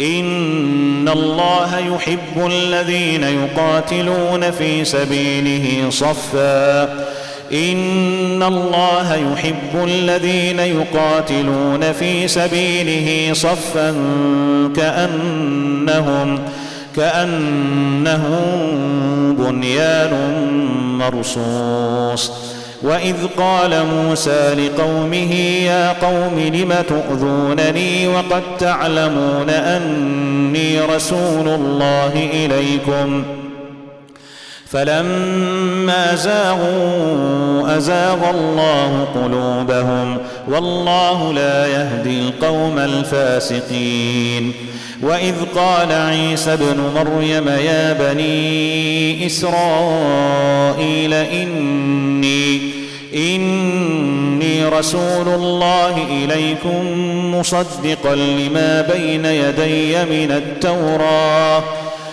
إن الله يحب الذين يقاتلون في سبيله صفا. إن الله يحب الذين يقاتلون في سبيله صفا كأنهم كأنهم بنيان مرصوص. واذ قال موسى لقومه يا قوم لم تؤذونني وقد تعلمون اني رسول الله اليكم فلما زاغوا أزاغ الله قلوبهم والله لا يهدي القوم الفاسقين. وإذ قال عيسى ابن مريم يا بني إسرائيل إني إني رسول الله إليكم مصدقا لما بين يدي من التوراه.